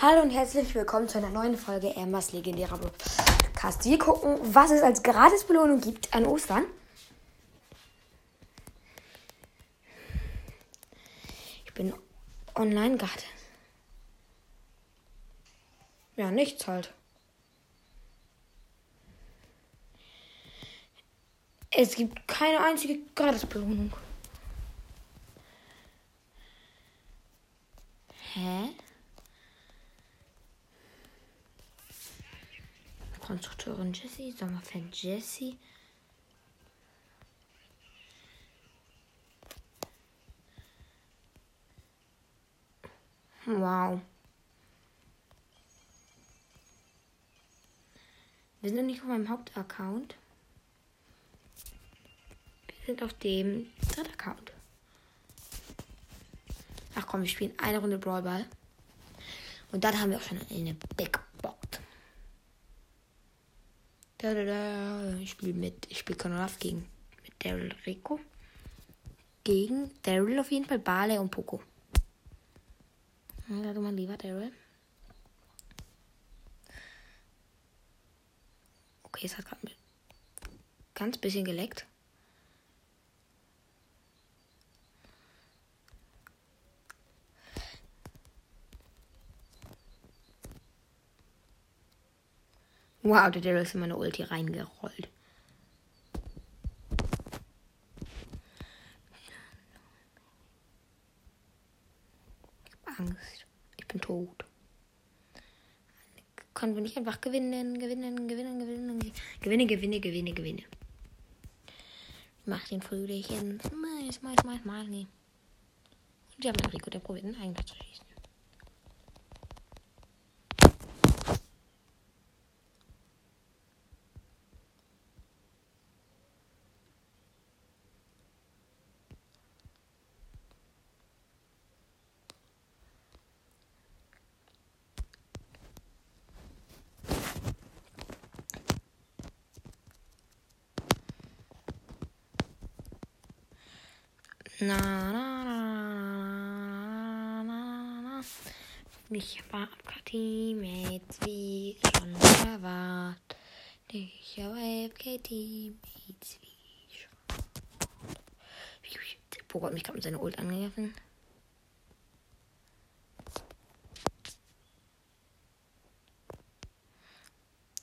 Hallo und herzlich willkommen zu einer neuen Folge Ambers legendärer Podcast. Wir gucken, was es als Gratisbelohnung gibt an Ostern. Ich bin online gerade. Ja, nichts halt. Es gibt keine einzige Gratisbelohnung. Konstrukteurin Jessie, Sommerfan Jessie. Wow. Wir sind nicht auf meinem Hauptaccount. Wir sind auf dem dritten Account. Ach komm, wir spielen eine Runde Brawlball. Und dann haben wir auch schon eine Big. Da, da, da. Ich spiele mit, ich spiele Konolaf gegen mit Daryl Rico. Gegen Daryl auf jeden Fall, Bale und Poco. Ja, du mal lieber Daryl. Okay, es hat gerade ganz bisschen geleckt. Wow, der Daryl ist in meine Ulti reingerollt. Ich hab Angst. Ich bin tot. Können wir nicht einfach gewinnen, gewinnen, gewinnen, gewinnen, gewinne, gewinne, gewinne, gewinne. Mach den Frühlichen. Mais, mais, mais, mais. Und die haben Rico, der probiert einen Eigentor zu schießen. Na, na, na, na, na. Ich war Teammates wie schon erwartet. Ich habe Teammates wie schon. Der Pogo hat mich gerade mit seiner Ult angegriffen.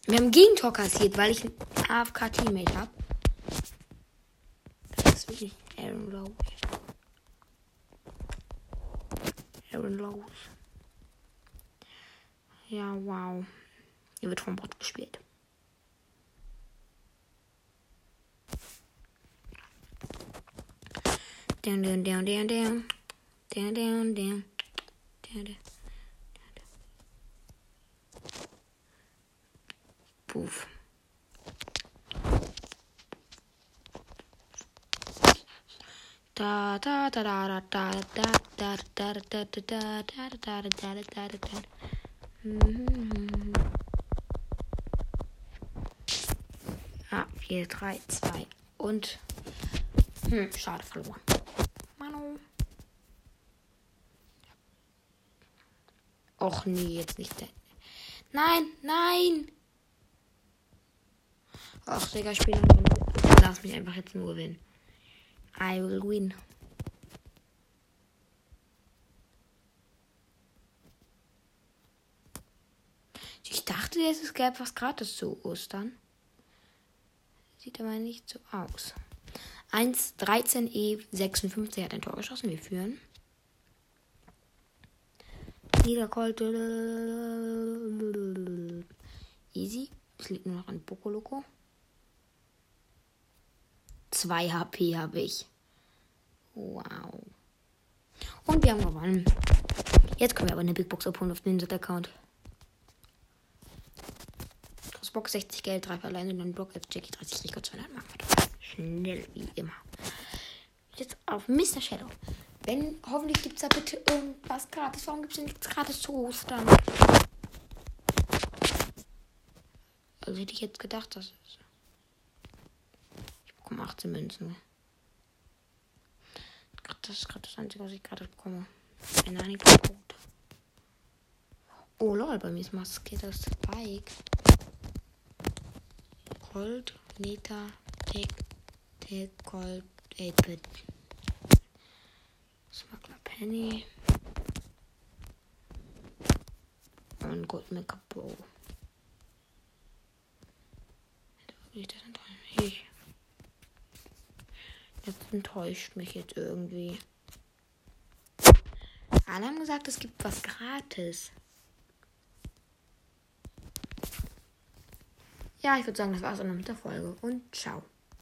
Wir haben Gegentor kassiert, weil ich ein AFK-Teammate habe. Aaron Rose. Aaron Rose. Ja, wow. Hier wird vom Bot gespielt. Down, down, down, down, down. Down, down, down. Down, down. Puff. Da da da da da da da da da da da da da da da da da da Ah, 4, 3, 2 und hm, schade verloren. Manu. Och nee, jetzt nicht. Nein, nein! Ach, Digga, ich spiele Lass mich einfach jetzt nur gewinnen. I will win. Ich dachte, es gelb was gratis zu Ostern. Sieht aber nicht so aus. 1, 13, E, 56 hat ein Tor geschossen. Wir führen. Niederkolte. Easy. Es liegt nur noch ein Pokoloko. 2 HP habe ich. Wow. Und wir haben gewonnen. Jetzt können wir aber eine Big Box abholen auf den Account. Box 60 Geld, 3 alleine, dann Block als Jackie 30 Rico 200 Mark. Schnell wie immer. Jetzt auf Mr. Shadow. Wenn, hoffentlich gibt es da bitte irgendwas gratis. Warum gibt es denn nichts gratis zu Ostern? Also hätte ich jetzt gedacht, dass es. Bekomme 18 Münzen. Das ist gerade das Einzige, was ich gerade bekomme. Ein Anime-Code. Oh lol, bei mir ist maskierter Spike. Gold, Liter, Tick, Tick, Gold, 8-Bit. Smuggler Penny. Und Gold Make-up Bro. Ich das enttäuscht mich jetzt irgendwie. Alle haben gesagt, es gibt was gratis. Ja, ich würde sagen, das war's dann mit der Folge und ciao.